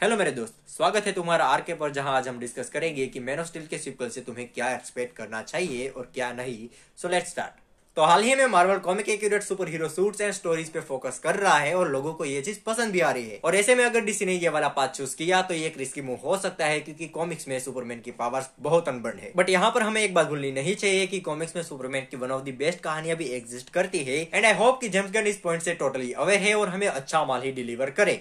Hello मेरे दोस्त। स्वागत है तुम्हारा आर के पर, जहाँ आज हम डिस्कस करेंगे कि मैन ऑफ़ स्टील के सिक्वल से तुम्हें क्या एक्सपेक्ट करना चाहिए और क्या नहीं। सो लेट स्टार्ट तो हाल ही में Marvel comic accurate superhero suits and stories पे फोकस कर रहा है और लोगों को ये चीज़ पसंद भी आ रही है। और ऐसे में अगर डीसी ने ये वाला पाथ चूज़ किया तो ये एक रिस्की मूव हो सकता है क्योंकि कॉमिक्स में सुपरमैन की पावर्स बहुत अनबर्न है। बट यहाँ पर हमें एक बात भूलनी नहीं चाहिए कि कॉमिक्स में सुपरमैन की वन ऑफ़ दी बेस्ट कहानियाँ भी एग्जिस्ट करती है। एंड आई होप की जेम्स गन इस पॉइंट से टोटली अवेयर है और हमें अच्छा माल ही डिलीवर करे।